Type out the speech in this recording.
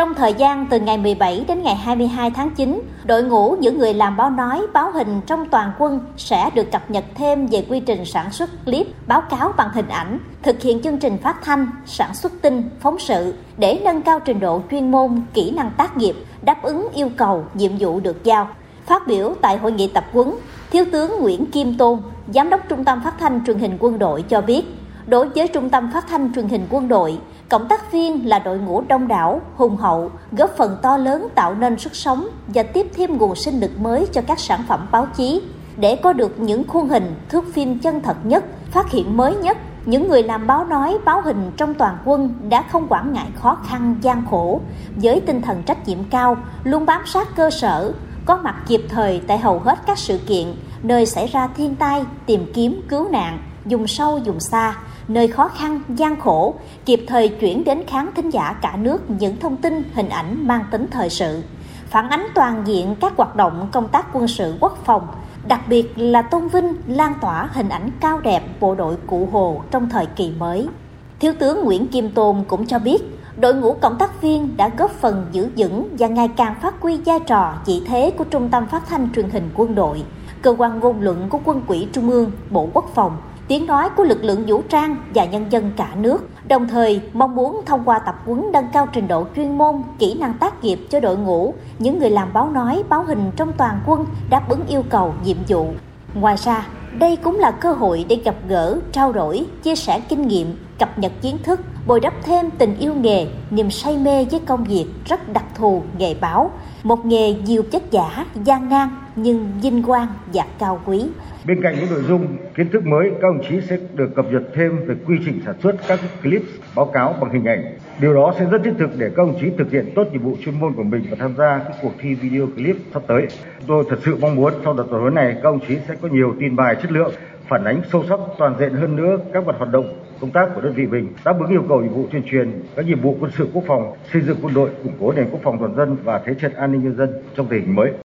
Trong thời gian từ ngày 17 đến ngày 22 tháng 9, đội ngũ những người làm báo nói, báo hình trong toàn quân sẽ được cập nhật thêm về quy trình sản xuất clip, báo cáo bằng hình ảnh, thực hiện chương trình phát thanh, sản xuất tin, phóng sự để nâng cao trình độ chuyên môn, kỹ năng tác nghiệp, đáp ứng yêu cầu, nhiệm vụ được giao. Phát biểu tại hội nghị tập huấn, Thiếu tướng Nguyễn Kim Tôn, Giám đốc Trung tâm Phát thanh Truyền hình Quân đội cho biết, đối với Trung tâm Phát thanh Truyền hình Quân đội, cộng tác viên là đội ngũ đông đảo, hùng hậu, góp phần to lớn tạo nên sức sống và tiếp thêm nguồn sinh lực mới cho các sản phẩm báo chí. Để có được những khuôn hình, thước phim chân thật nhất, phát hiện mới nhất, những người làm báo nói, báo hình trong toàn quân đã không quản ngại khó khăn, gian khổ, với tinh thần trách nhiệm cao, luôn bám sát cơ sở, có mặt kịp thời tại hầu hết các sự kiện, nơi xảy ra thiên tai, tìm kiếm, cứu nạn, dùng sâu, dùng xa, nơi khó khăn, gian khổ, kịp thời chuyển đến khán thính giả cả nước những thông tin, hình ảnh mang tính thời sự, phản ánh toàn diện các hoạt động công tác quân sự quốc phòng, đặc biệt là tôn vinh, lan tỏa hình ảnh cao đẹp bộ đội Cụ Hồ trong thời kỳ mới. Thiếu tướng Nguyễn Kim Tôn cũng cho biết, đội ngũ cộng tác viên đã góp phần giữ vững và ngày càng phát huy vai trò vị thế của Trung tâm Phát thanh Truyền hình Quân đội, cơ quan ngôn luận của Quân ủy Trung ương, Bộ Quốc phòng, tiếng nói của lực lượng vũ trang và nhân dân cả nước, đồng thời mong muốn thông qua tập huấn nâng cao trình độ chuyên môn, kỹ năng tác nghiệp cho đội ngũ, những người làm báo nói, báo hình trong toàn quân đáp ứng yêu cầu, nhiệm vụ. Ngoài ra, đây cũng là cơ hội để gặp gỡ, trao đổi, chia sẻ kinh nghiệm, cập nhật kiến thức, bồi đắp thêm tình yêu nghề, niềm say mê với công việc rất đặc thù nghề báo, một nghề nhiều chất giả, gian nan nhưng vinh quang và cao quý. Bên cạnh những nội dung kiến thức mới, các đồng chí sẽ được cập nhật thêm về quy trình sản xuất các clip báo cáo bằng hình ảnh. Điều đó sẽ rất thiết thực để các đồng chí thực hiện tốt nhiệm vụ chuyên môn của mình và tham gia các cuộc thi video clip sắp tới. Tôi thật sự mong muốn sau đợt tập huấn này các đồng chí sẽ có nhiều tin bài chất lượng, phản ánh sâu sắc toàn diện hơn nữa các mặt hoạt động công tác của đơn vị mình, đáp ứng yêu cầu nhiệm vụ tuyên truyền các nhiệm vụ quân sự quốc phòng, xây dựng quân đội, củng cố nền quốc phòng toàn dân và thế trận an ninh nhân dân trong tình hình mới.